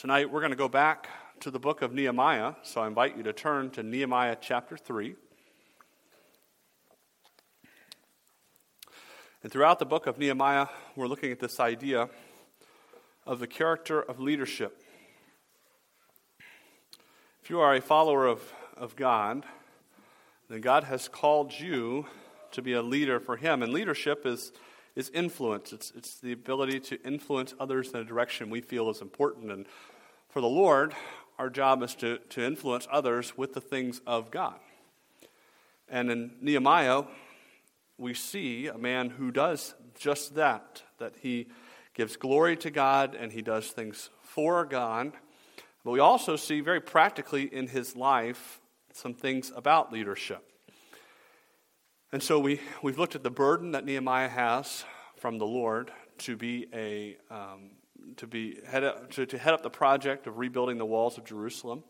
Tonight we're going to go back to the book of Nehemiah, so I invite you to turn to Nehemiah chapter 3. And throughout the book of Nehemiah, we're looking at this idea of the character of leadership. If you are a follower of, of God, then God has called you to be a leader for Him. And leadership is, is influence, it's, it's the ability to influence others in a direction we feel is important. And for the Lord, our job is to, to influence others with the things of God. And in Nehemiah, we see a man who does just that, that he gives glory to God and he does things for God. But we also see very practically in his life some things about leadership. And so we, we've looked at the burden that Nehemiah has from the Lord to be a um, to be head up, to, to head up the project of rebuilding the walls of Jerusalem.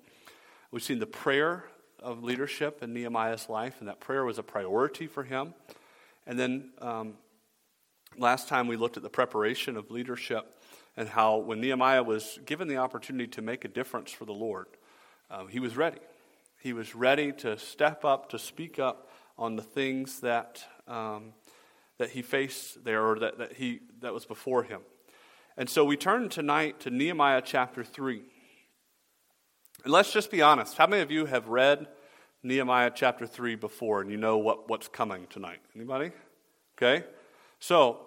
We've seen the prayer of leadership in Nehemiah's life, and that prayer was a priority for him. And then um, last time we looked at the preparation of leadership and how when Nehemiah was given the opportunity to make a difference for the Lord, uh, he was ready. He was ready to step up, to speak up on the things that, um, that he faced there or that, that, he, that was before him. And so we turn tonight to Nehemiah chapter 3. And let's just be honest. How many of you have read Nehemiah chapter 3 before and you know what, what's coming tonight? Anybody? Okay? So,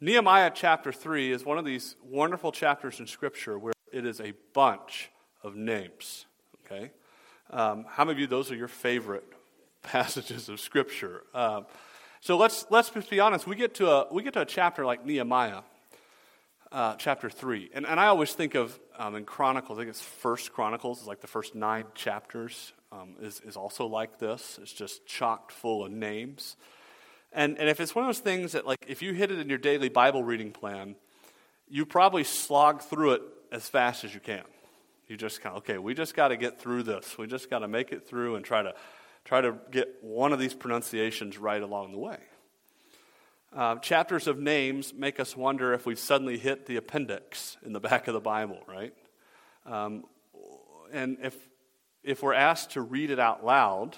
Nehemiah chapter 3 is one of these wonderful chapters in Scripture where it is a bunch of names. Okay? Um, how many of you, those are your favorite passages of Scripture? Um, so let's, let's be honest. We get, to a, we get to a chapter like Nehemiah, uh, chapter 3. And, and I always think of um, in Chronicles, I think it's First Chronicles, is like the first nine chapters um, is, is also like this. It's just chocked full of names. And, and if it's one of those things that, like, if you hit it in your daily Bible reading plan, you probably slog through it as fast as you can. You just kind of, okay, we just got to get through this. We just got to make it through and try to, try to get one of these pronunciations right along the way. Uh, chapters of names make us wonder if we've suddenly hit the appendix in the back of the Bible, right? Um, and if, if we're asked to read it out loud,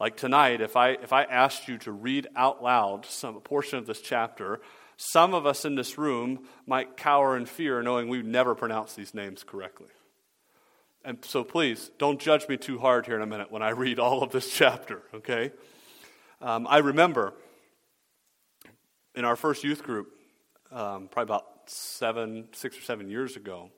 like tonight, if I, if I asked you to read out loud some portion of this chapter, some of us in this room might cower in fear knowing we never pronounce these names correctly. And so please, don't judge me too hard here in a minute when I read all of this chapter, okay? Um, I remember in our first youth group, um, probably about seven, six or seven years ago,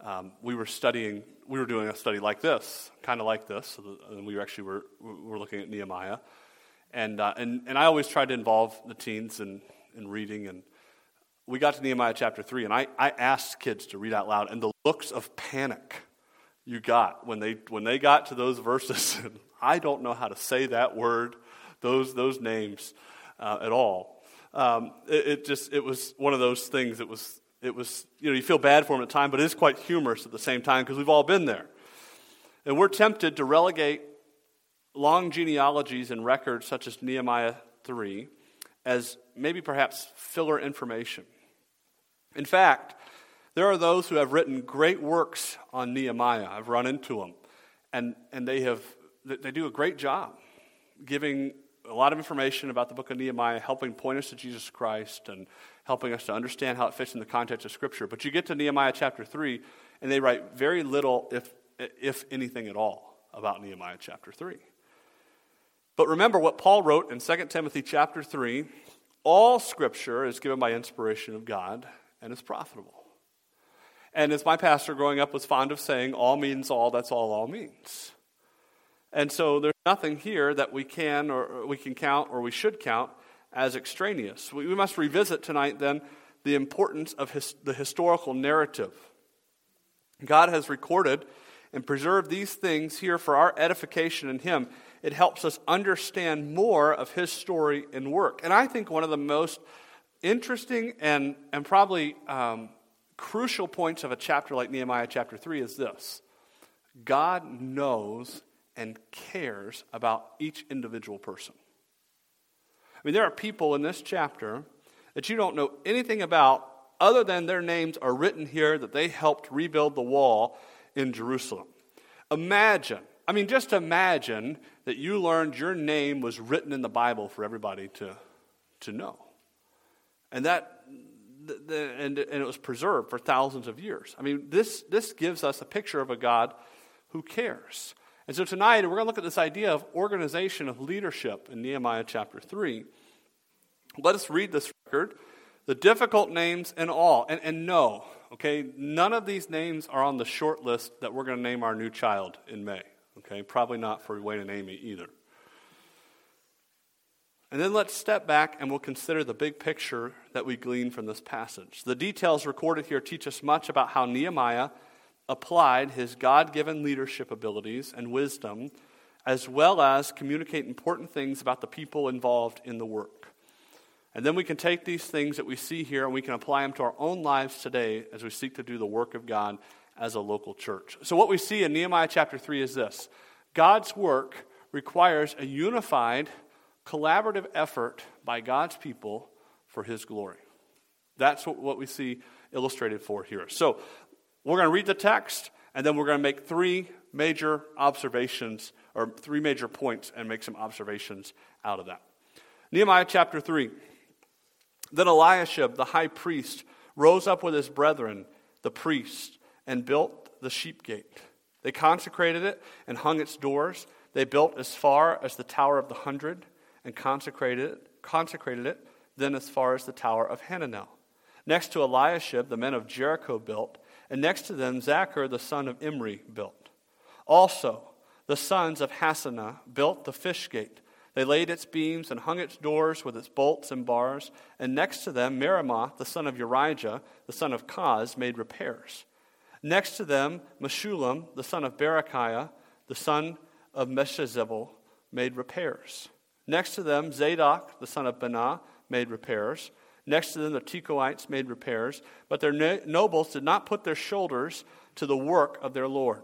um, we were studying, we were doing a study like this, kind of like this. And we actually were, were looking at Nehemiah. And, uh, and, and I always tried to involve the teens in, in reading. And we got to Nehemiah chapter 3, and I, I asked kids to read out loud. And the looks of panic you got when they, when they got to those verses, I don't know how to say that word, those, those names uh, at all. Um, it, it just, it was one of those things that was it was, you know, you feel bad for him at the time, but it is quite humorous at the same time because we've all been there. And we're tempted to relegate long genealogies and records such as Nehemiah 3 as maybe perhaps filler information. In fact, there are those who have written great works on Nehemiah. I've run into them. And, and they, have, they do a great job giving a lot of information about the book of Nehemiah, helping point us to Jesus Christ and helping us to understand how it fits in the context of Scripture. But you get to Nehemiah chapter 3, and they write very little, if, if anything at all, about Nehemiah chapter 3. But remember what Paul wrote in 2 Timothy chapter 3 all Scripture is given by inspiration of God and is profitable. And as my pastor growing up was fond of saying, all means all, that's all all means. And so there's nothing here that we can or we can count or we should count as extraneous. We, must revisit tonight then the importance of his, the historical narrative. God has recorded and preserved these things here for our edification in Him. It helps us understand more of His story and work. And I think one of the most interesting and, and probably um, crucial points of a chapter like Nehemiah chapter 3 is this God knows and cares about each individual person. I mean, there are people in this chapter that you don't know anything about other than their names are written here that they helped rebuild the wall in Jerusalem. Imagine, I mean, just imagine that you learned your name was written in the Bible for everybody to, to know. And that and it was preserved for thousands of years. I mean, this, this gives us a picture of a God who cares. And so tonight, we're going to look at this idea of organization of leadership in Nehemiah chapter 3. Let us read this record, the difficult names and all. And, and no, okay, none of these names are on the short list that we're going to name our new child in May. Okay, probably not for Wayne and Amy either. And then let's step back and we'll consider the big picture that we glean from this passage. The details recorded here teach us much about how Nehemiah applied his God given leadership abilities and wisdom, as well as communicate important things about the people involved in the work. And then we can take these things that we see here and we can apply them to our own lives today as we seek to do the work of God as a local church. So, what we see in Nehemiah chapter 3 is this God's work requires a unified collaborative effort by God's people for His glory. That's what, what we see illustrated for here. So we're going to read the text, and then we're going to make three major observations, or three major points, and make some observations out of that. Nehemiah chapter 3. Then Eliashib, the high priest, rose up with his brethren, the priests, and built the sheep gate. They consecrated it and hung its doors. They built as far as the Tower of the Hundred and consecrated it, consecrated it then as far as the tower of Hananel. Next to Eliashib, the men of Jericho built, and next to them Zaccur, the son of Imri, built. Also, the sons of Hassenaah built the fish gate. They laid its beams and hung its doors with its bolts and bars. And next to them, Meremoth, the son of Urijah, the son of Koz, made repairs. Next to them, Meshullam, the son of Berechiah, the son of Meshezabel, made repairs. Next to them, Zadok, the son of Baana, made repairs. Next to them, the Tekoites made repairs. But their nobles did not put their shoulders to the work of their Lord.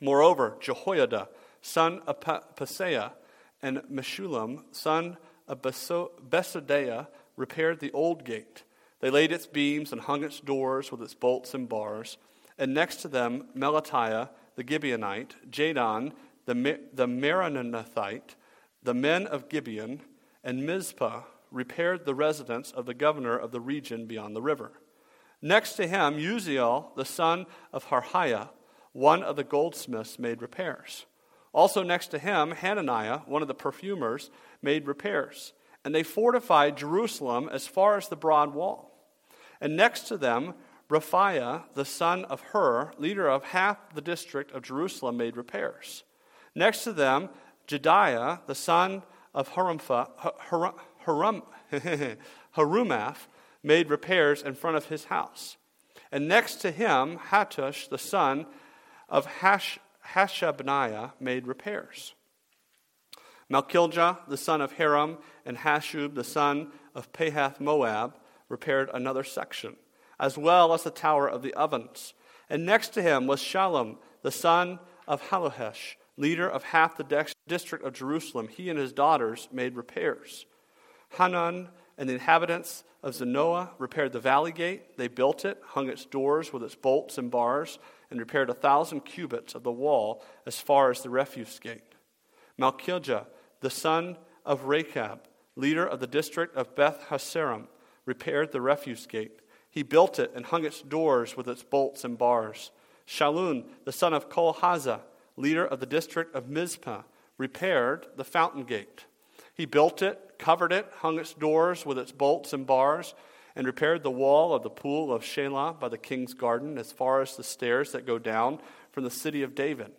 Moreover, Jehoiada, son of Paseah, and Meshullam, son of Besodeiah, repaired the old gate. They laid its beams and hung its doors with its bolts and bars. And next to them, Melatiah, the Gibeonite, Jadon, the, the Meronothite, the men of Gibeon and Mizpah repaired the residence of the governor of the region beyond the river. Next to him, Uzziel, the son of Harhaiah, one of the goldsmiths, made repairs. Also next to him, Hananiah, one of the perfumers, made repairs. And they fortified Jerusalem as far as the broad wall. And next to them, Rephaiah, the son of Hur, leader of half the district of Jerusalem, made repairs. Next to them, Jedaiah, the son of Harumaph, made repairs in front of his house. And next to him, Hattush, the son of Hash, Hashabniah, made repairs. Malchijah, the son of Haram, and Hashub, the son of Pahath Moab, repaired another section, as well as the tower of the ovens. And next to him was Shallum, the son of Hallohesh, leader of half the district of Jerusalem, he and his daughters made repairs. Hanun and the inhabitants of Zanoah repaired the valley gate. They built it, hung its doors with its bolts and bars, and repaired a thousand cubits of the wall as far as the refuse gate. Malchijah, the son of Rechab, leader of the district of Beth Haccerem, repaired the refuse gate. He built it and hung its doors with its bolts and bars. Shallun, the son of Col-Hozeh, leader of the district of Mizpah, repaired the fountain gate. He built it, covered it, hung its doors with its bolts and bars, and repaired the wall of the pool of Shelah by the king's garden as far as the stairs that go down from the city of David.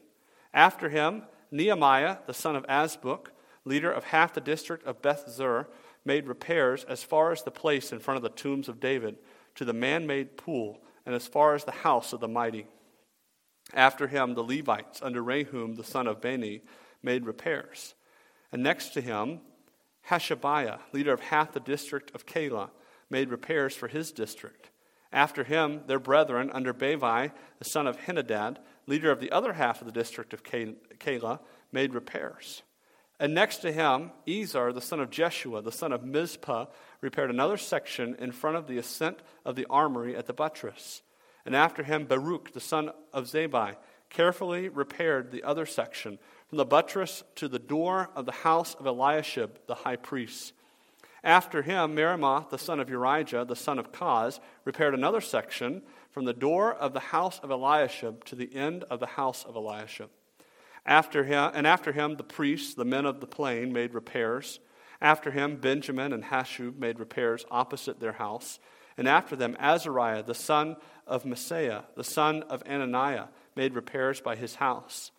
After him, Nehemiah, the son of Azbuk, leader of half the district of Beth Zur, made repairs as far as the place in front of the tombs of David to the man made pool and as far as the house of the mighty. After him, the Levites, under Rehum, the son of Bani, made repairs. And next to him, Hashabiah, leader of half the district of Keilah, made repairs for his district. After him, their brethren, under Bavai, the son of Henadad, leader of the other half of the district of Keilah, made repairs. And next to him, Ezer, the son of Jeshua, the son of Mizpah, repaired another section in front of the ascent of the armory at the buttress. And after him, Baruch, the son of Zabbai, carefully repaired the other section, from the buttress to the door of the house of Eliashib, the high priest. After him, Meremoth, the son of Urijah, the son of Koz, repaired another section from the door of the house of Eliashib to the end of the house of Eliashib. After him, and after him, the priests, the men of the plain, made repairs. After him, Benjamin and Hashub made repairs opposite their house. And after them, Azariah, the son of Maaseiah, the son of Ananiah, made repairs by his house.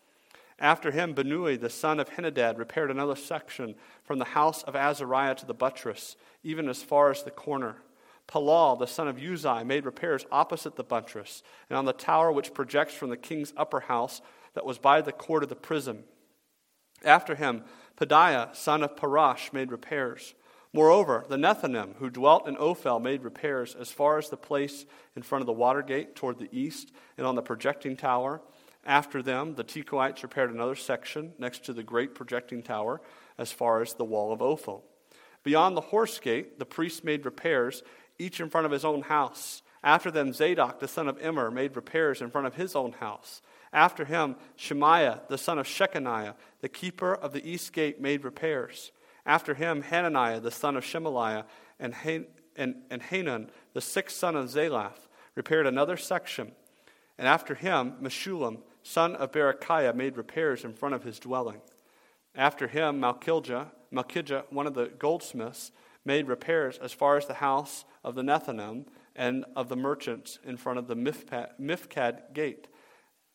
After him, Binnui, the son of Henadad, repaired another section from the house of Azariah to the buttress, even as far as the corner. Palal, the son of Uzai, made repairs opposite the buttress and on the tower which projects from the king's upper house that was by the court of the prison. After him, Pedaiah, son of Parosh, made repairs. Moreover, the Nethinim, who dwelt in Ophel, made repairs as far as the place in front of the water gate toward the east and on the projecting tower. After them, the Tekoites repaired another section next to the great projecting tower as far as the wall of Ophel. Beyond the horse gate, the priests made repairs, each in front of his own house. After them, Zadok, the son of Immer, made repairs in front of his own house. After him, Shemaiah, the son of Shechaniah, the keeper of the east gate, made repairs. After him, Hananiah, the son of Shemaliah, and, Han- and, and Hanan, the sixth son of Zalaph, repaired another section. And after him, Meshullam, son of Berechiah, made repairs in front of his dwelling. After him, Malchijah, one of the goldsmiths, made repairs as far as the house of the Nethinim and of the merchants in front of the Miphkad gate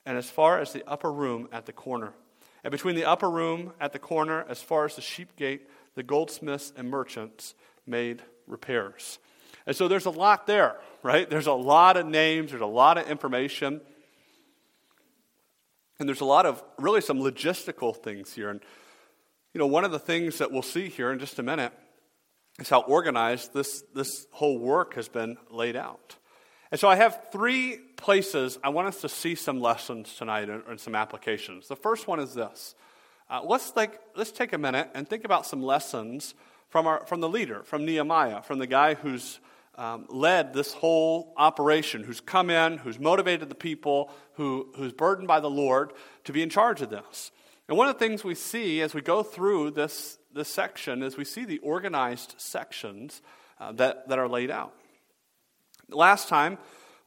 and as far as the upper room at the corner. And between the upper room at the corner, as far as the sheep gate, the goldsmiths and merchants made repairs. And so there's a lot there, right? There's a lot of names, there's a lot of information. And there's a lot of really some logistical things here. And, you know, one of the things that we'll see here in just a minute is how organized this, this whole work has been laid out. And so I have three places I want us to see some lessons tonight and, and some applications. The first one is this. Uh, let's, like, let's take a minute and think about some lessons from, our, from the leader, from Nehemiah, from the guy who's um, led this whole operation, who's come in, who's motivated the people, who, who's burdened by the Lord to be in charge of this. And one of the things we see as we go through this, this section is we see the organized sections uh, that, that are laid out. Last time,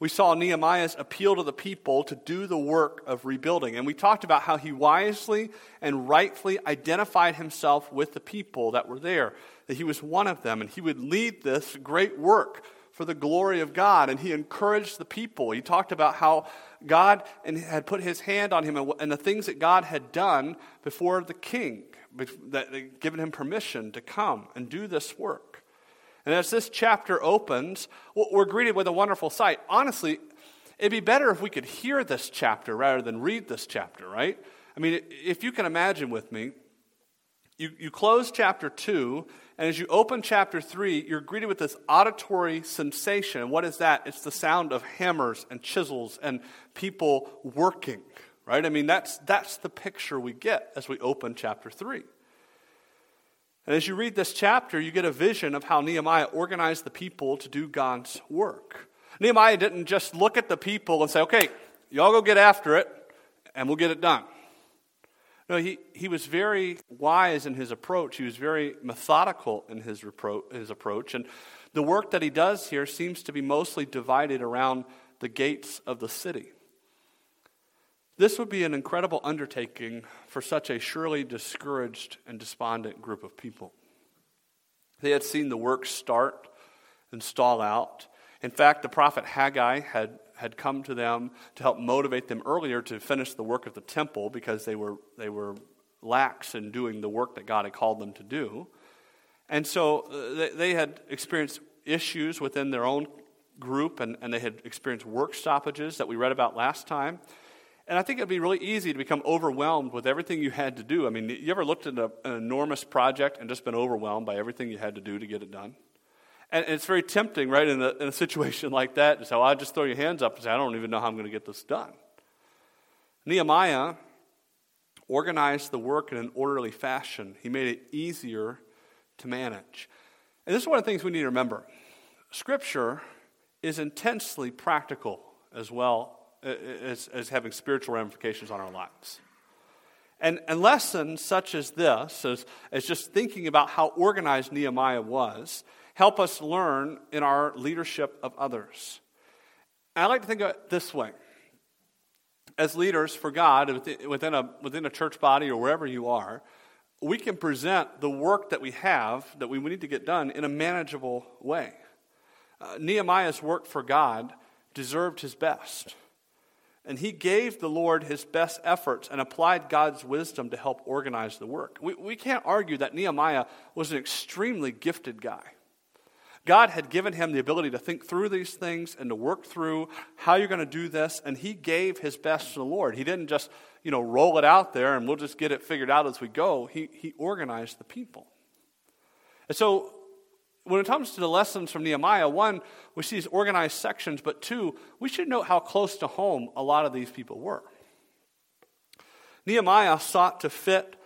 we saw Nehemiah's appeal to the people to do the work of rebuilding. And we talked about how he wisely and rightfully identified himself with the people that were there, that he was one of them, and he would lead this great work for the glory of God. And he encouraged the people. He talked about how God had put his hand on him and the things that God had done before the king, that had given him permission to come and do this work. And as this chapter opens, we're greeted with a wonderful sight. Honestly, it'd be better if we could hear this chapter rather than read this chapter, right? I mean, if you can imagine with me, you, you close chapter 2, and as you open chapter 3, you're greeted with this auditory sensation. What is that? It's the sound of hammers and chisels and people working, right? I mean, that's, that's the picture we get as we open chapter 3. And as you read this chapter, you get a vision of how Nehemiah organized the people to do God's work. Nehemiah didn't just look at the people and say, okay, y'all go get after it, and we'll get it done. No, he, he was very wise in his approach. He was very methodical in his, repro- his approach. And the work that he does here seems to be mostly divided around the gates of the city. This would be an incredible undertaking for such a surely discouraged and despondent group of people. They had seen the work start and stall out. In fact, the prophet Haggai had, had come to them to help motivate them earlier to finish the work of the temple because they were, they were lax in doing the work that God had called them to do. And so uh, they, they had experienced issues within their own group, and, and they had experienced work stoppages that we read about last time. And I think it'd be really easy to become overwhelmed with everything you had to do. I mean, you ever looked at a, an enormous project and just been overwhelmed by everything you had to do to get it done? And, it's very tempting, right, in a, in a situation like that to say, well, I just throw your hands up and say, I don't even know how I'm going to get this done. Nehemiah organized the work in an orderly fashion, he made it easier to manage. And this is one of the things we need to remember. Scripture is intensely practical as well as, as having spiritual ramifications on our lives. And, and lessons such as this, as, as just thinking about how organized Nehemiah was, help us learn in our leadership of others. And I like to think of it this way. As leaders for God within a, within a church body or wherever you are, we can present the work that we have that we need to get done in a manageable way. Uh, Nehemiah's work for God deserved his best. And he gave the Lord his best efforts and applied God's wisdom to help organize the work. We, we can't argue that Nehemiah was an extremely gifted guy. God had given him the ability to think through these things and to work through how you're going to do this, and he gave his best to the Lord. He didn't just, you know, roll it out there and we'll just get it figured out as we go. He, he organized the people. And so when it comes to the lessons from Nehemiah, one, we see these organized sections, but two, we should note how close to home a lot of these people were. Nehemiah sought to fit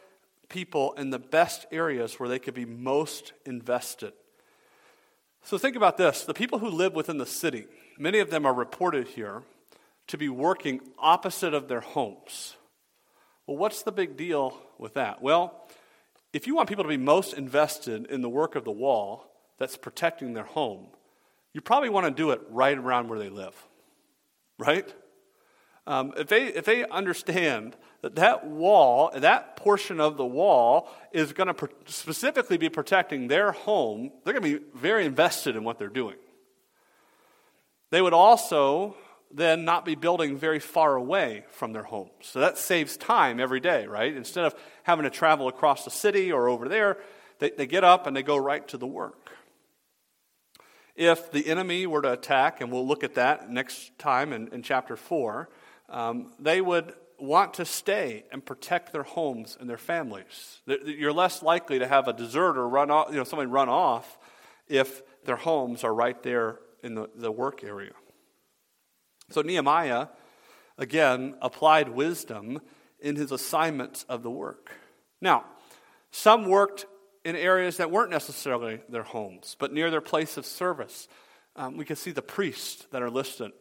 people in the best areas where they could be most invested. So think about this the people who live within the city, many of them are reported here to be working opposite of their homes. Well, what's the big deal with that? Well, if you want people to be most invested in the work of the wall, that's protecting their home, you probably want to do it right around where they live, right? Um, if, they, if they understand that that wall, that portion of the wall, is going to pro- specifically be protecting their home, they're going to be very invested in what they're doing. They would also then not be building very far away from their homes. So that saves time every day, right? Instead of having to travel across the city or over there, they, they get up and they go right to the work. If the enemy were to attack, and we'll look at that next time in, in chapter 4, um, they would want to stay and protect their homes and their families. You're less likely to have a deserter run off, you know, somebody run off if their homes are right there in the, the work area. So Nehemiah, again, applied wisdom in his assignments of the work. Now, some worked in areas that weren't necessarily their homes, but near their place of service. Um, we can see the priests that are listed.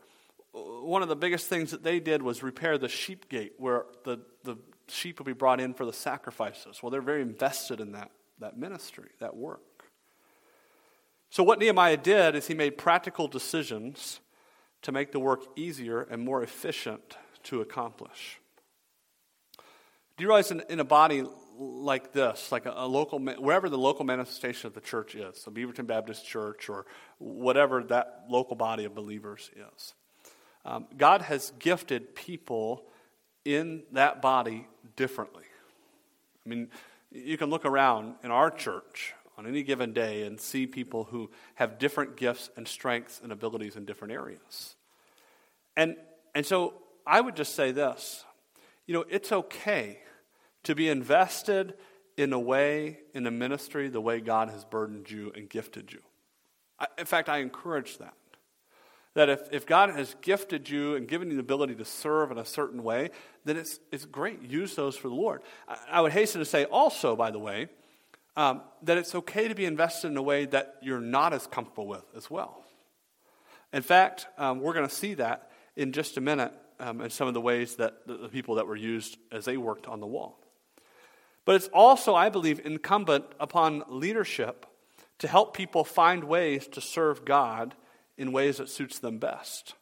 One of the biggest things that they did was repair the sheep gate where the, the sheep would be brought in for the sacrifices. Well, they're very invested in that, that ministry, that work. So, what Nehemiah did is he made practical decisions to make the work easier and more efficient to accomplish. Do you realize in, in a body like this, like a, a, local, wherever the local manifestation of the church is, so Beaverton Baptist Church or whatever that local body of believers is. Um, God has gifted people in that body differently. I mean, you can look around in our church on any given day and see people who have different gifts and strengths and abilities in different areas. And, and so I would just say this you know, it's okay to be invested in a way, in a ministry, the way God has burdened you and gifted you. I, in fact, I encourage that. That if, if God has gifted you and given you the ability to serve in a certain way, then it's, it's great. Use those for the Lord. I, I would hasten to say also, by the way, um, that it's okay to be invested in a way that you're not as comfortable with as well. In fact, um, we're going to see that in just a minute um, in some of the ways that the, the people that were used as they worked on the wall. But it's also, I believe, incumbent upon leadership to help people find ways to serve God in ways that suits them best.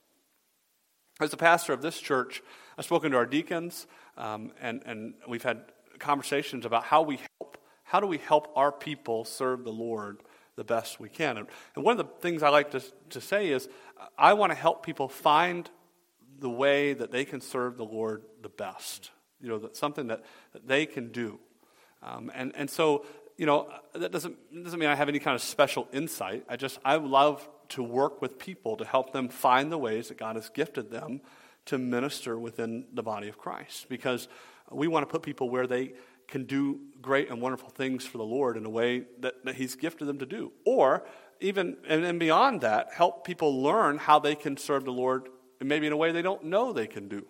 As a pastor of this church, I've spoken to our deacons, um, and, and we've had conversations about how we help. How do we help our people serve the Lord the best we can? And, and one of the things I like to, to say is I want to help people find the way that they can serve the Lord the best. You know, that something that, that they can do. Um, and, and so, you know, that doesn't, doesn't mean I have any kind of special insight. I just, I love to work with people to help them find the ways that God has gifted them to minister within the body of Christ. Because we want to put people where they can do great and wonderful things for the Lord in a way that, that He's gifted them to do. Or even, and, and beyond that, help people learn how they can serve the Lord and maybe in a way they don't know they can do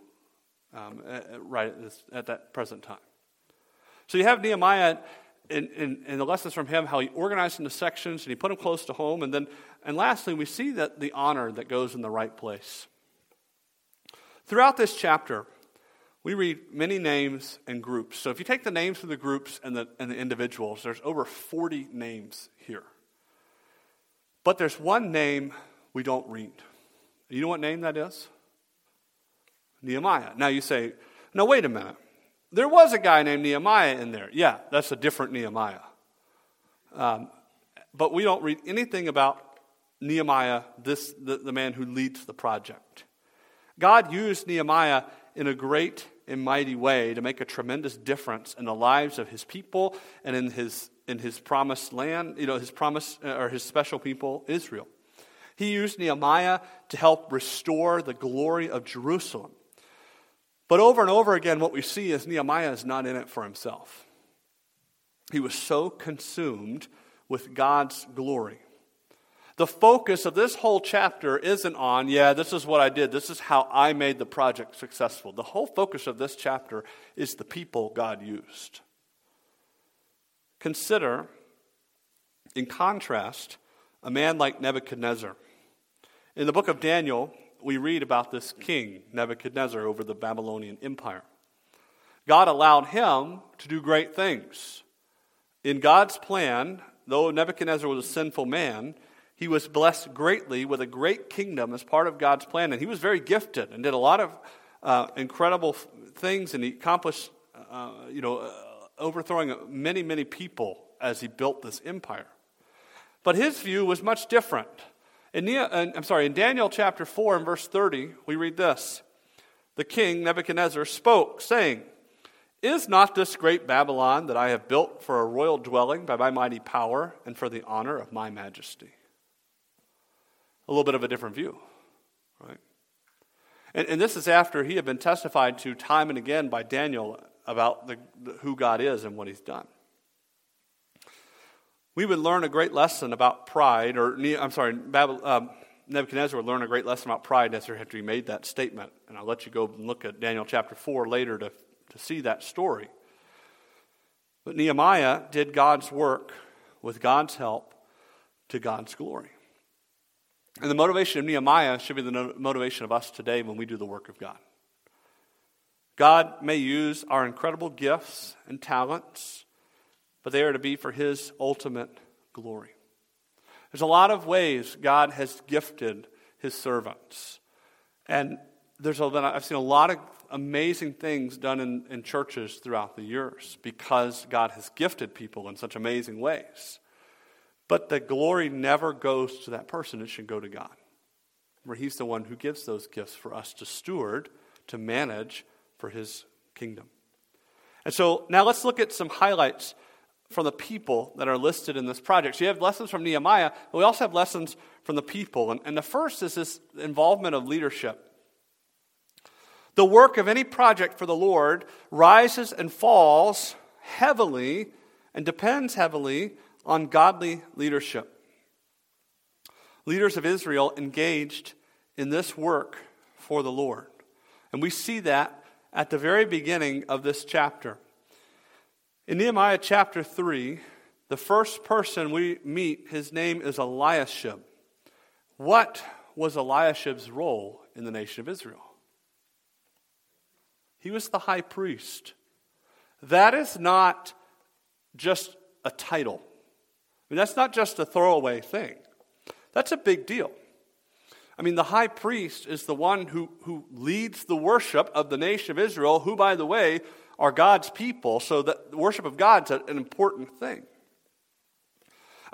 um, right at, this, at that present time. So you have Nehemiah in, in, in, the lessons from him, how he organized into sections and he put them close to home. And then, and lastly, we see that the honor that goes in the right place. Throughout this chapter, we read many names and groups. So if you take the names of the groups and the, and the individuals, there's over 40 names here. But there's one name we don't read. You know what name that is? Nehemiah. Now you say, no, wait a minute. There was a guy named Nehemiah in there. Yeah, that's a different Nehemiah. Um, but we don't read anything about Nehemiah, this, the, the man who leads the project. God used Nehemiah in a great and mighty way to make a tremendous difference in the lives of his people and in his, in his promised land, you know, his promise uh, or his special people, Israel. He used Nehemiah to help restore the glory of Jerusalem. But over and over again, what we see is Nehemiah is not in it for himself. He was so consumed with God's glory. The focus of this whole chapter isn't on, yeah, this is what I did, this is how I made the project successful. The whole focus of this chapter is the people God used. Consider, in contrast, a man like Nebuchadnezzar. In the book of Daniel, we read about this king, Nebuchadnezzar, over the Babylonian Empire. God allowed him to do great things. In God's plan, though Nebuchadnezzar was a sinful man, he was blessed greatly with a great kingdom as part of God's plan. And he was very gifted and did a lot of uh, incredible things. And he accomplished, uh, you know, uh, overthrowing many, many people as he built this empire. But his view was much different. In, I'm sorry, in Daniel chapter 4 and verse 30, we read this The king Nebuchadnezzar spoke, saying, Is not this great Babylon that I have built for a royal dwelling by my mighty power and for the honor of my majesty? A little bit of a different view, right? And, and this is after he had been testified to time and again by Daniel about the, the, who God is and what he's done. We would learn a great lesson about pride, or I'm sorry, um, Nebuchadnezzar would learn a great lesson about pride after he made that statement. And I'll let you go and look at Daniel chapter 4 later to, to see that story. But Nehemiah did God's work with God's help to God's glory. And the motivation of Nehemiah should be the motivation of us today when we do the work of God. God may use our incredible gifts and talents, but they are to be for His ultimate glory. There's a lot of ways God has gifted His servants. And there's a, I've seen a lot of amazing things done in, in churches throughout the years because God has gifted people in such amazing ways. But the glory never goes to that person, it should go to God. Where He's the one who gives those gifts for us to steward, to manage for His kingdom. And so now let's look at some highlights from the people that are listed in this project. So you have lessons from Nehemiah, but we also have lessons from the people. And, and the first is this involvement of leadership. The work of any project for the Lord rises and falls heavily and depends heavily on godly leadership. Leaders of Israel engaged in this work for the Lord. And we see that at the very beginning of this chapter. In Nehemiah chapter 3, the first person we meet, his name is Eliashib. What was Eliashib's role in the nation of Israel? He was the high priest. That is not just a title mean, that's not just a throwaway thing, that's a big deal. I mean, the high priest is the one who, who leads the worship of the nation of Israel, who, by the way, are God's people, so the worship of God's an important thing.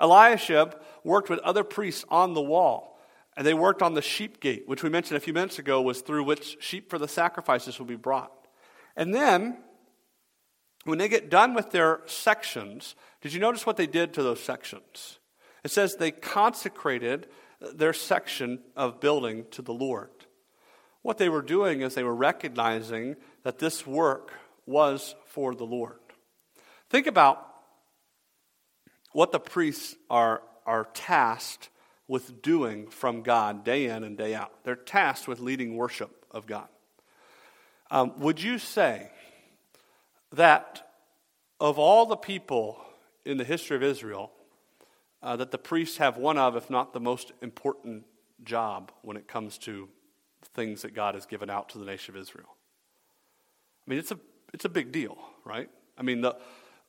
Eliashib worked with other priests on the wall, and they worked on the sheep gate, which we mentioned a few minutes ago was through which sheep for the sacrifices would be brought. And then when they get done with their sections, did you notice what they did to those sections? It says they consecrated their section of building to the Lord. What they were doing is they were recognizing that this work was for the Lord. Think about what the priests are, are tasked with doing from God day in and day out. They're tasked with leading worship of God. Um, would you say that of all the people in the history of Israel uh, that the priests have one of, if not the most important job when it comes to things that God has given out to the nation of Israel. I mean, it's a, it's a big deal, right? I mean, the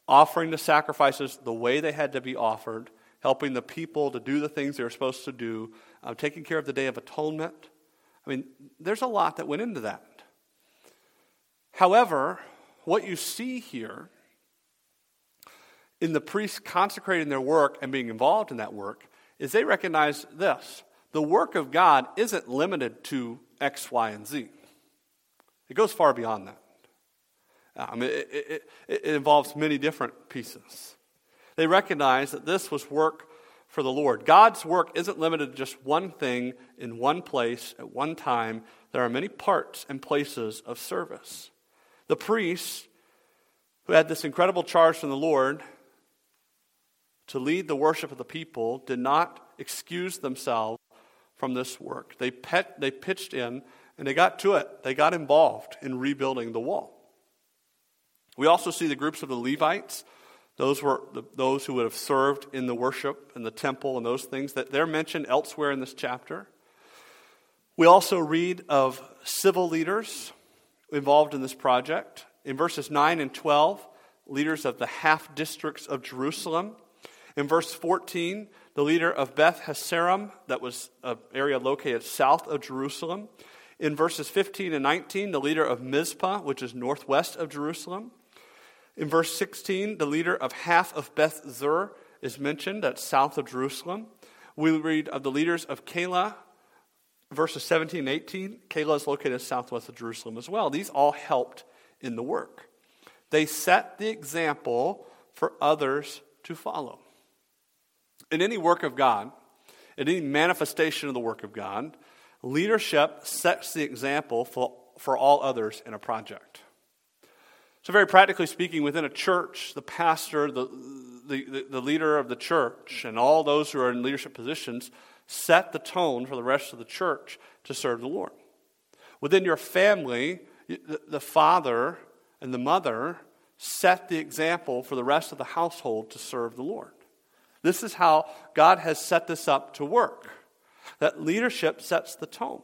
offering the sacrifices the way they had to be offered, helping the people to do the things they were supposed to do, uh, taking care of the Day of Atonement. I mean, there's a lot that went into that. However, what you see here in the priests consecrating their work and being involved in that work is they recognize this the work of God isn't limited to X, Y, and Z, it goes far beyond that. Uh, I mean, it, it, it involves many different pieces. They recognize that this was work for the Lord. God's work isn't limited to just one thing in one place at one time. There are many parts and places of service. The priests, who had this incredible charge from the Lord to lead the worship of the people, did not excuse themselves from this work. They, pet, they pitched in and they got to it. They got involved in rebuilding the wall. We also see the groups of the Levites. Those were the, those who would have served in the worship and the temple and those things that they're mentioned elsewhere in this chapter. We also read of civil leaders involved in this project. In verses 9 and 12, leaders of the half districts of Jerusalem. In verse 14, the leader of Beth Haccerem, that was an area located south of Jerusalem. In verses 15 and 19, the leader of Mizpah, which is northwest of Jerusalem. In verse 16, the leader of half of Beth Zur is mentioned, that's south of Jerusalem. We read of the leaders of Keilah, verses 17 and 18. Keilah is located southwest of Jerusalem as well. These all helped in the work. They set the example for others to follow. In any work of God, in any manifestation of the work of God, leadership sets the example for, for all others in a project. So, very practically speaking, within a church, the pastor, the, the, the, leader of the church, and all those who are in leadership positions set the tone for the rest of the church to serve the Lord. Within your family, the father and the mother set the example for the rest of the household to serve the Lord. This is how God has set this up to work. That leadership sets the tone.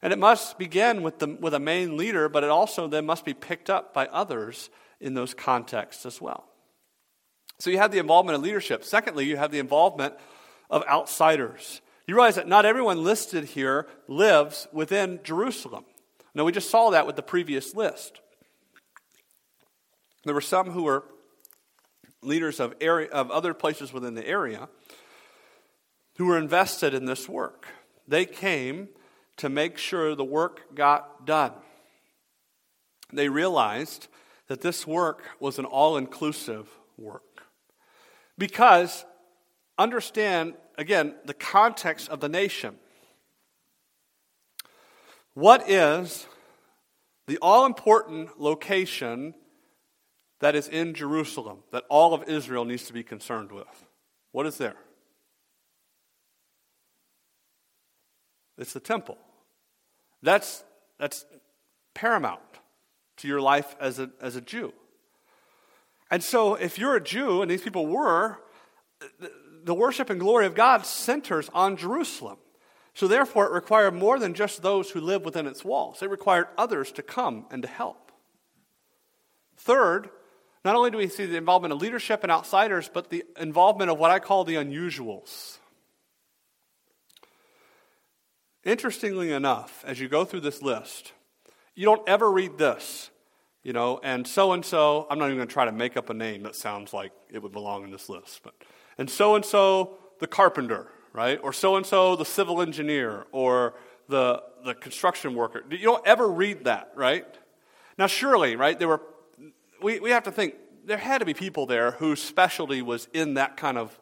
And it must begin with, the, with a main leader, but it also then must be picked up by others in those contexts as well. So you have the involvement of leadership. Secondly, you have the involvement of outsiders. You realize that not everyone listed here lives within Jerusalem. Now, we just saw that with the previous list. There were some who were leaders of, area, of other places within the area who were invested in this work. They came to make sure the work got done. They realized that this work was an all inclusive work. Because, understand, again, the context of the nation. What is the all important location that is in Jerusalem that all of Israel needs to be concerned with? What is there? It's the temple. That's, that's paramount to your life as a, as a Jew. And so, if you're a Jew, and these people were, the worship and glory of God centers on Jerusalem. So, therefore, it required more than just those who live within its walls, it required others to come and to help. Third, not only do we see the involvement of leadership and outsiders, but the involvement of what I call the unusuals. Interestingly enough, as you go through this list, you don't ever read this, you know, and so and so, I'm not even going to try to make up a name that sounds like it would belong in this list, but, and so and so the carpenter, right? Or so and so the civil engineer or the, the construction worker. You don't ever read that, right? Now, surely, right, there were, we, we have to think, there had to be people there whose specialty was in that kind of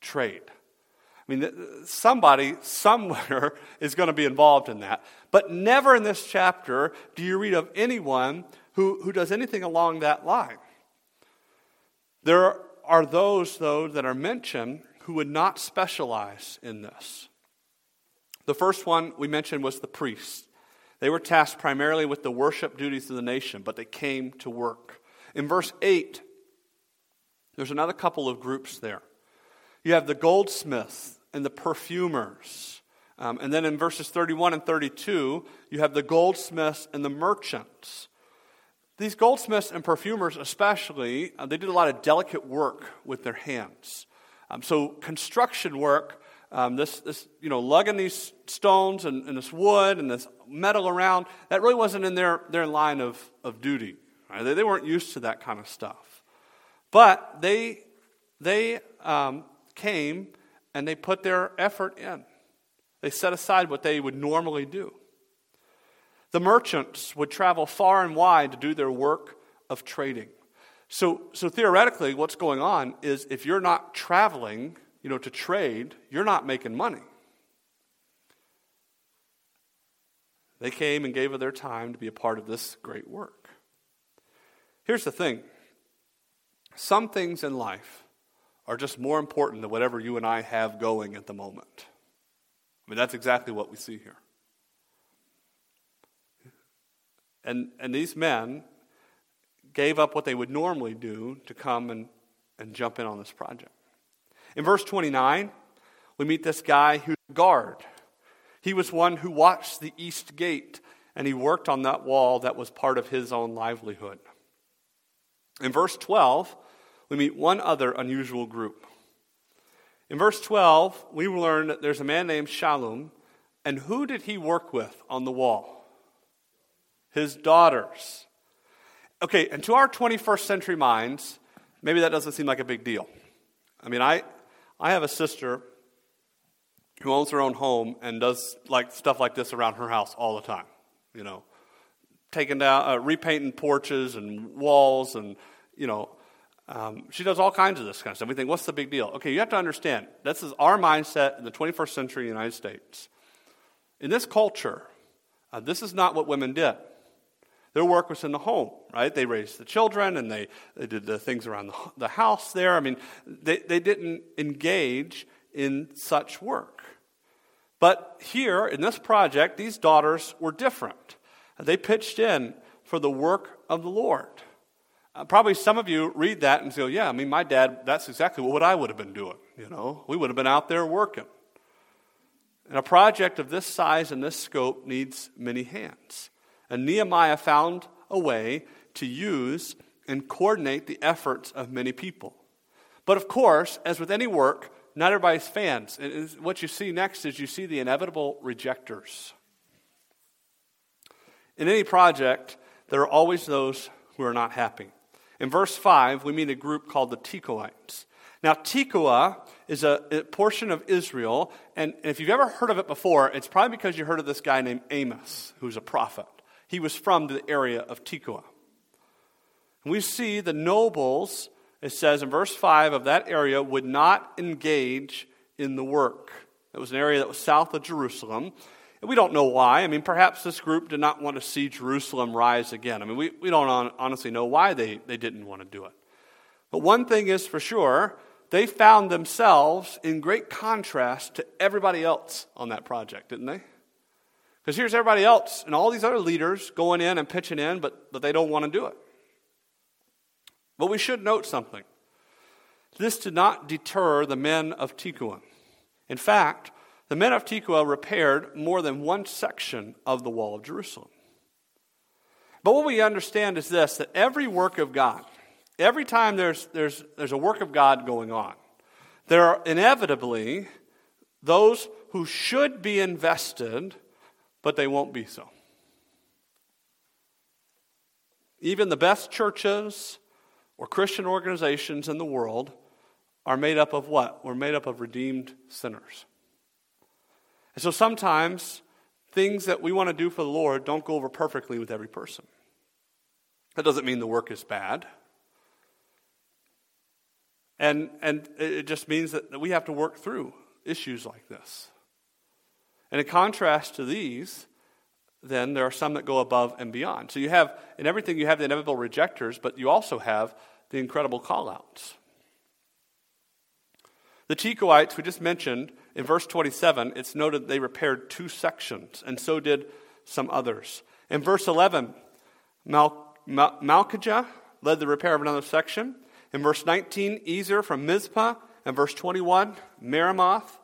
trade. I mean, somebody somewhere is going to be involved in that. But never in this chapter do you read of anyone who, who does anything along that line. There are those, though, that are mentioned who would not specialize in this. The first one we mentioned was the priests. They were tasked primarily with the worship duties of the nation, but they came to work. In verse 8, There's another couple of groups there. You have the goldsmiths and the perfumers. Um, and then in verses 31 and 32, you have the goldsmiths and the merchants. These goldsmiths and perfumers, especially, uh, they did a lot of delicate work with their hands. Um, so, construction work, um, this, this, you know, lugging these stones and, and, this wood and this metal around, that really wasn't in their, their line of, of duty. Right? They, they weren't used to that kind of stuff. But they, they um, came and they put their effort in. They set aside what they would normally do. The merchants would travel far and wide to do their work of trading. So, so theoretically, what's going on is if you're not traveling, you know, to trade, you're not making money. They came and gave of their time to be a part of this great work. Here's the thing some things in life are just more important than whatever you and I have going at the moment. I mean, that's exactly what we see here. And, and these men gave up what they would normally do to come and, and jump in on this project. In verse 29, we meet this guy who's a guard. He was one who watched the east gate, and he worked on that wall that was part of his own livelihood. In verse 12, we meet one other unusual group. In verse 12, we learn that there's a man named Shallum, and who did he work with on the wall? His daughters. Okay, and to our 21st century minds, maybe that doesn't seem like a big deal. I mean, I, I have a sister who owns her own home and does like stuff like this around her house all the time. You know, taking down, uh, repainting porches and walls, and you know, um, she does all kinds of this kind of stuff. We think, what's the big deal? Okay, you have to understand, this is our mindset in the 21st century United States. In this culture, uh, this is not what women did. Their work was in the home, right? They raised the children and they, they did the things around the, the house there. I mean, they, they didn't engage in such work. But here, in this project, these daughters were different. They pitched in for the work of the Lord. Uh, probably some of you read that and say, yeah, I mean, my dad, that's exactly what I would have been doing. You know, we would have been out there working. And a project of this size and this scope needs many hands. And Nehemiah found a way to use and coordinate the efforts of many people. But of course, as with any work, not everybody's fans. And what you see next is you see the inevitable rejectors. In any project, there are always those who are not happy. In verse 5, we meet a group called the Tekoites. Now, Tekoa is a, a, portion of Israel, and if you've ever heard of it before, it's probably because you heard of this guy named Amos, who's a prophet. He was from the area of Tekoa. And we see the nobles, it says in verse 5 of that area, would not engage in the work. It was an area that was south of Jerusalem. And we don't know why. I mean, perhaps this group did not want to see Jerusalem rise again. I mean, we, we don't honestly know why they, they didn't want to do it. But one thing is for sure they found themselves in great contrast to everybody else on that project, didn't they? Because here's everybody else and all these other leaders going in and pitching in, but, but they don't want to do it. But we should note something. This did not deter the men of Tekoa. In fact, the men of Tekoa repaired more than one section of the wall of Jerusalem. But what we understand is this that every work of God, every time there's, there's, there's a work of God going on, there are inevitably those who should be invested, but they won't be so. Even the best churches or Christian organizations in the world are made up of what? We're made up of redeemed sinners. And so sometimes things that we want to do for the Lord don't go over perfectly with every person. That doesn't mean the work is bad. And, and it just means that we have to work through issues like this. And in contrast to these, then there are some that go above and beyond. So you have, in everything, you have the inevitable rejectors, but you also have the incredible callouts. The Tekoites, we just mentioned, in verse 27, it's noted they repaired two sections, and so did some others. In verse 11, Mal- Mal- Malchijah led the repair of another section, In verse 19, Ezer from Mizpah. In verse 21, Meremoth.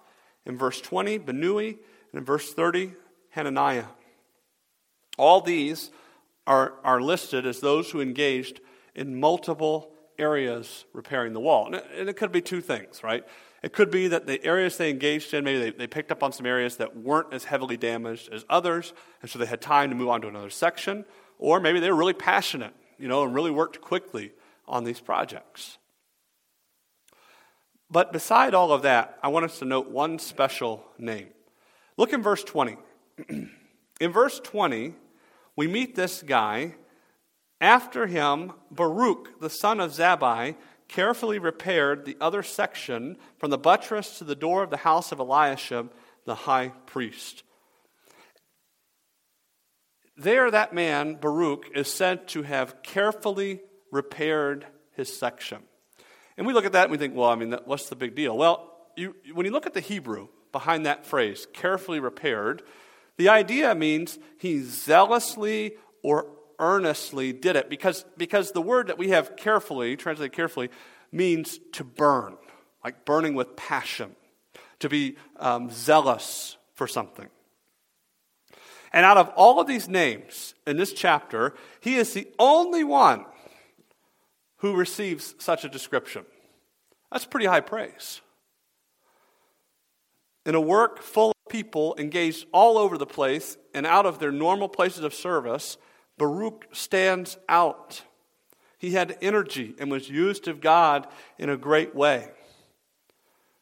In verse 20, Binnui. And in verse 30, Hananiah. All these are, are listed as those who engaged in multiple areas repairing the wall. And it, and it could be two things, right? It could be that the areas they engaged in, maybe they, they picked up on some areas that weren't as heavily damaged as others, and so they had time to move on to another section. Or maybe they were really passionate, you know, and really worked quickly on these projects. But beside all of that, I want us to note one special name. Look in verse 20. in verse 20, we meet this guy. After him, Baruch, the son of Zabbai, carefully repaired the other section from the buttress to the door of the house of Eliashib, the high priest. There, that man, Baruch, is said to have carefully repaired his section. And we look at that and we think, well, I mean, what's the big deal? Well, you, when you look at the Hebrew behind that phrase, carefully repaired, the idea means he zealously or earnestly did it because, because the word that we have carefully, translated carefully, means to burn, like burning with passion, to be um, zealous for something. And out of all of these names in this chapter, he is the only one who receives such a description. That's pretty high praise. In a work full of people engaged all over the place and out of their normal places of service, Baruch stands out. He had energy and was used of God in a great way.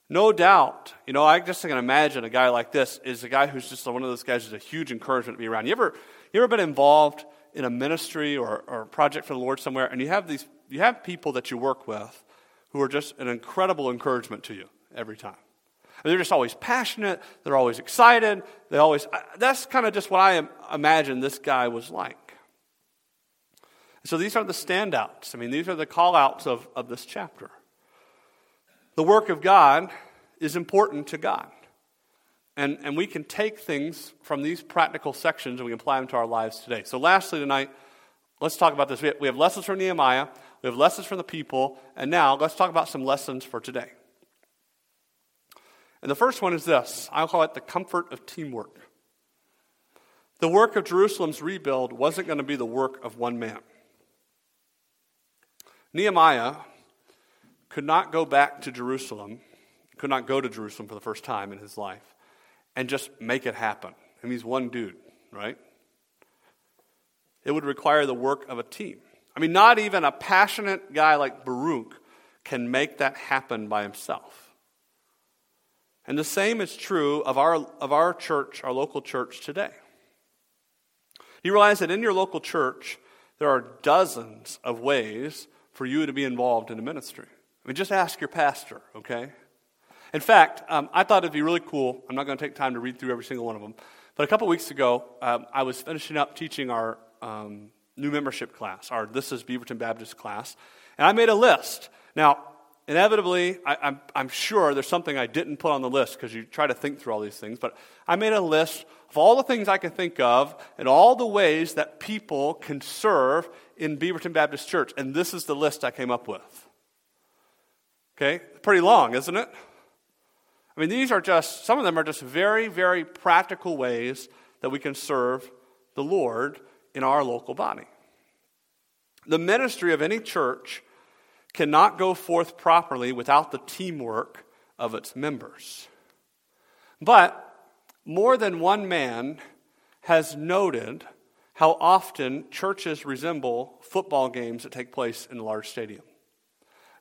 No doubt, you know, I just can imagine a guy like this is a guy who's just one of those guys who's a huge encouragement to be around. You ever, you ever been involved in a ministry or, or a project for the Lord somewhere, and you have these, you have people that you work with who are just an incredible encouragement to you every time. They're just always passionate. They're always excited. They always. That's kind of just what I imagine this guy was like. So these are the standouts. I mean, these are the callouts of, of this chapter. The work of God is important to God. And, and we can take things from these practical sections and we apply them to our lives today. So, lastly, tonight, let's talk about this. We have, we have lessons from Nehemiah, we have lessons from the people, and now let's talk about some lessons for today. And the first one is this I'll call it the comfort of teamwork. The work of Jerusalem's rebuild wasn't going to be the work of one man. Nehemiah could not go back to Jerusalem, could not go to Jerusalem for the first time in his life, and just make it happen. I he's one dude, right? It would require the work of a team. I mean, not even a passionate guy like Baruch can make that happen by himself. And the same is true of our, of our church, our local church today. You realize that in your local church, there are dozens of ways for you to be involved in a ministry. I mean, just ask your pastor, okay? In fact, um, I thought it'd be really cool. I'm not going to take time to read through every single one of them. But a couple weeks ago, um, I was finishing up teaching our um, new membership class, our This is Beaverton Baptist class, and I made a list. Now, inevitably, I, am I'm, I'm sure there's something I didn't put on the list because you try to think through all these things, but I made a list of all the things I can think of and all the ways that people can serve in Beaverton Baptist Church. And this is the list I came up with. Okay? Pretty long, isn't it? I mean, these are just, some of them are just very, very practical ways that we can serve the Lord in our local body. The ministry of any church cannot go forth properly without the teamwork of its members. But more than one man has noted how often churches resemble football games that take place in a large stadium.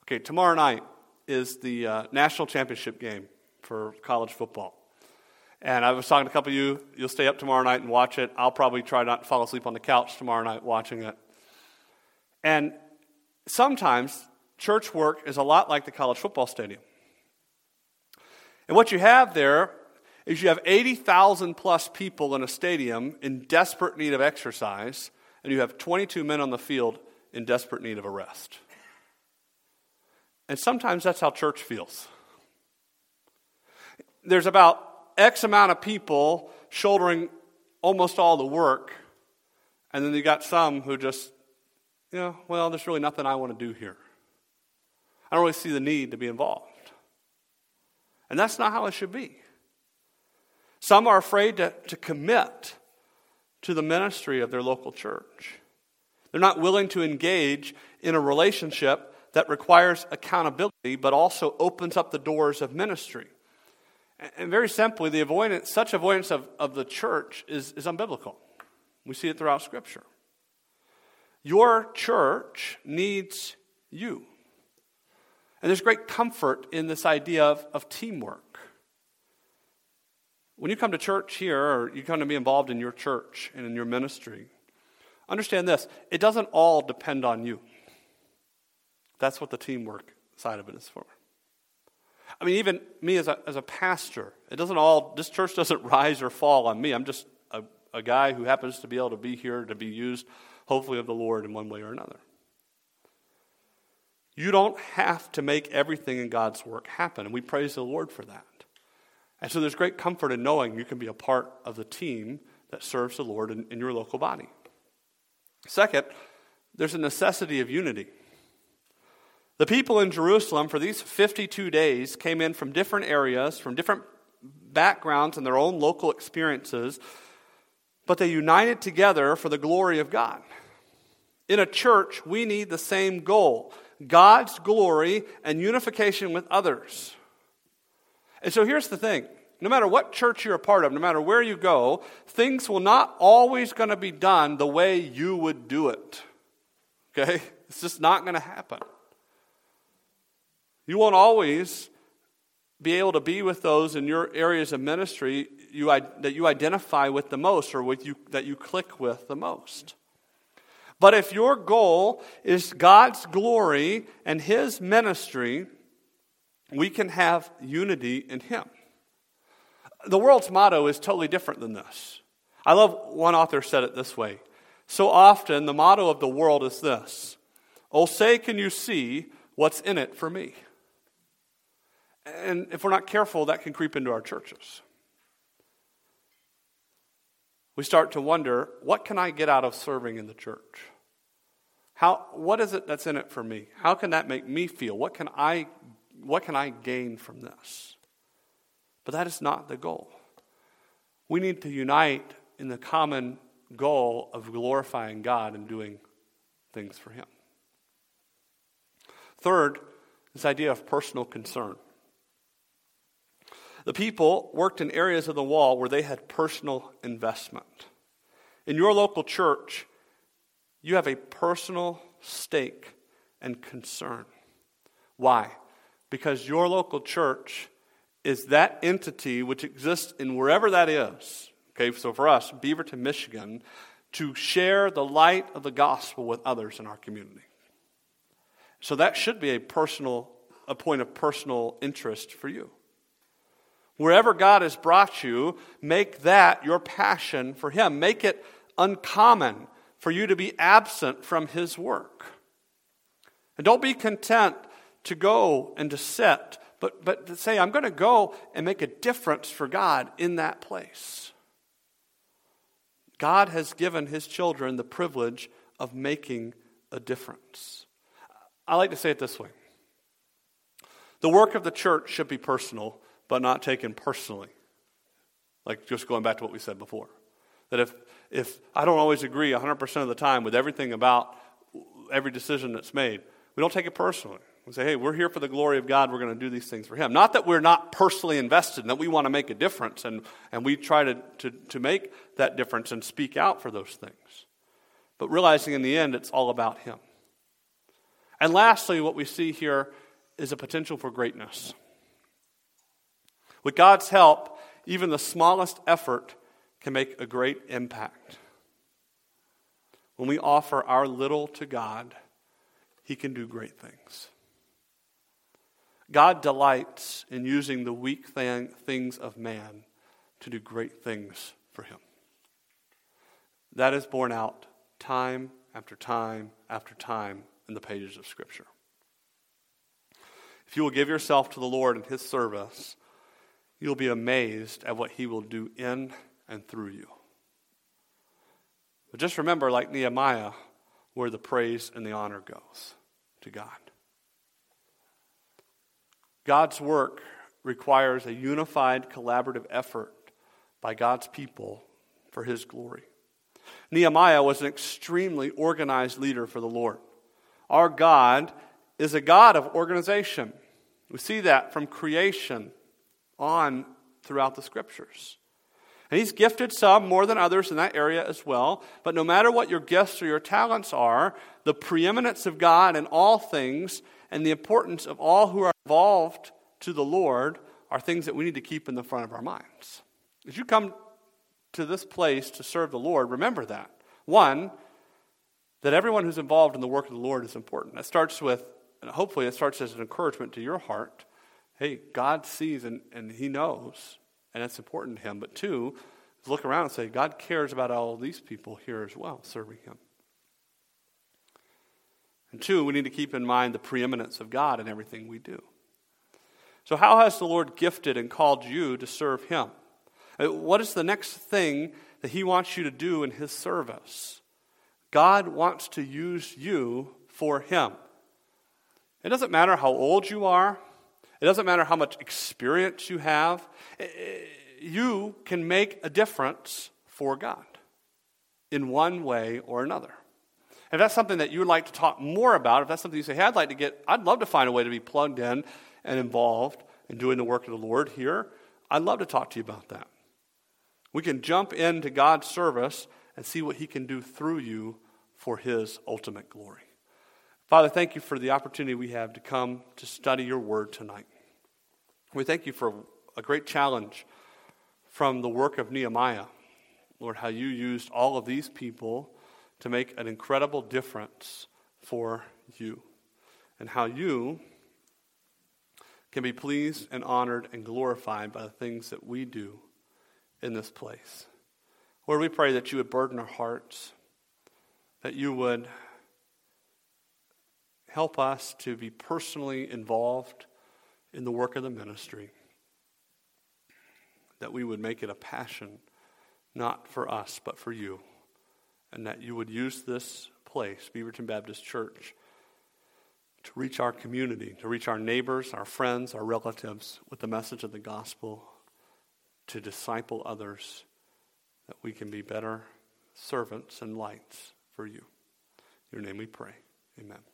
Okay, tomorrow night is the uh, national championship game for college football. And I was talking to a couple of you, you'll stay up tomorrow night and watch it. I'll probably try not to fall asleep on the couch tomorrow night watching it. And sometimes church work is a lot like the college football stadium. And what you have there is you have 80,000 plus people in a stadium in desperate need of exercise, and you have 22 men on the field in desperate need of a rest. And sometimes that's how church feels. There's about X amount of people shouldering almost all the work, and then you got some who just, you know, well, there's really nothing I want to do here. I don't really see the need to be involved. And that's not how it should be. Some are afraid to, to commit to the ministry of their local church. They're not willing to engage in a relationship that requires accountability but also opens up the doors of ministry. And very simply, the avoidance, such avoidance of, of the church is, is unbiblical. We see it throughout Scripture. Your church needs you. And there's great comfort in this idea of, of teamwork. When you come to church here, or you come to be involved in your church and in your ministry, understand this it doesn't all depend on you. That's what the teamwork side of it is for. I mean, even me as a, as a pastor, it doesn't all, this church doesn't rise or fall on me. I'm just a, a guy who happens to be able to be here to be used, hopefully, of the Lord in one way or another. You don't have to make everything in God's work happen, and we praise the Lord for that. And so there's great comfort in knowing you can be a part of the team that serves the Lord in, in your local body. Second, there's a necessity of unity. The people in Jerusalem for these 52 days came in from different areas, from different backgrounds and their own local experiences, but they united together for the glory of God. In a church, we need the same goal God's glory and unification with others. And so here's the thing no matter what church you're a part of, no matter where you go, things will not always going to be done the way you would do it. Okay? It's just not going to happen. You won't always be able to be with those in your areas of ministry you, that you identify with the most or with you, that you click with the most. But if your goal is God's glory and His ministry, we can have unity in Him. The world's motto is totally different than this. I love one author said it this way. So often, the motto of the world is this Oh, say, can you see what's in it for me? And if we're not careful, that can creep into our churches. We start to wonder what can I get out of serving in the church? How, what is it that's in it for me? How can that make me feel? What can I, what can I gain from this? But that is not the goal. We need to unite in the common goal of glorifying God and doing things for Him. Third, this idea of personal concern. The people worked in areas of the wall where they had personal investment. In your local church, you have a personal stake and concern. Why? Because your local church is that entity which exists in wherever that is. Okay, so for us, Beaverton, Michigan, to share the light of the gospel with others in our community. So that should be a personal, a point of personal interest for you. Wherever God has brought you, make that your passion for Him. Make it uncommon for you to be absent from His work. And don't be content to go and to sit, but, but to say, I'm going to go and make a difference for God in that place. God has given His children the privilege of making a difference. I like to say it this way the work of the church should be personal, but not taken personally. Like just going back to what we said before. That if if I don't always agree 100% of the time with everything about every decision that's made, we don't take it personally. We say, hey, we're here for the glory of God. We're going to do these things for Him. Not that we're not personally invested and that we want to make a difference and, and we try to, to, to make that difference and speak out for those things. But realizing in the end, it's all about Him. And lastly, what we see here is a potential for greatness. With God's help, even the smallest effort can make a great impact. When we offer our little to God, He can do great things. God delights in using the weak thing, things of man to do great things for Him. That is borne out time after time after time in the pages of Scripture. If you will give yourself to the Lord in His service, you'll be amazed at what He will do in and through you. But just remember, like Nehemiah, where the praise and the honor goes to God. God's work requires a unified, collaborative effort by God's people for his glory. Nehemiah was an extremely organized leader for the Lord. Our God is a God of organization. We see that from creation on throughout the scriptures. And he's gifted some more than others in that area as well. But no matter what your gifts or your talents are, the preeminence of God in all things and the importance of all who are involved to the Lord are things that we need to keep in the front of our minds. As you come to this place to serve the Lord, remember that. One, that everyone who's involved in the work of the Lord is important. That starts with, and hopefully, it starts as an encouragement to your heart. Hey, God sees and, and He knows, and it's important to Him. But two, look around and say, God cares about all these people here as well, serving Him. And two, we need to keep in mind the preeminence of God in everything we do. So, how has the Lord gifted and called you to serve Him? Uh, what is the next thing that He wants you to do in His service? God wants to use you for Him. It doesn't matter how old you are, it doesn't matter how much experience you have, you can make a difference for God in one way or another. If that's something that you would like to talk more about, if that's something you say, hey, I'd like to get, I'd love to find a way to be plugged in and involved in doing the work of the Lord here, I'd love to talk to you about that. We can jump into God's service and see what He can do through you for His ultimate glory. Father, thank you for the opportunity we have to come to study your word tonight. We thank you for a great challenge from the work of Nehemiah. Lord, how you used all of these people to make an incredible difference for you, and how you can be pleased and honored and glorified by the things that we do in this place. Lord, we pray that you would burden our hearts, that you would help us to be personally involved in the work of the ministry, that we would make it a passion, not for us, but for you, and that you would use this place, Beaverton Baptist Church, to reach our community, to reach our neighbors, our friends, our relatives with the message of the gospel to disciple others that we can be better servants and lights for you. In your name we pray. Amen.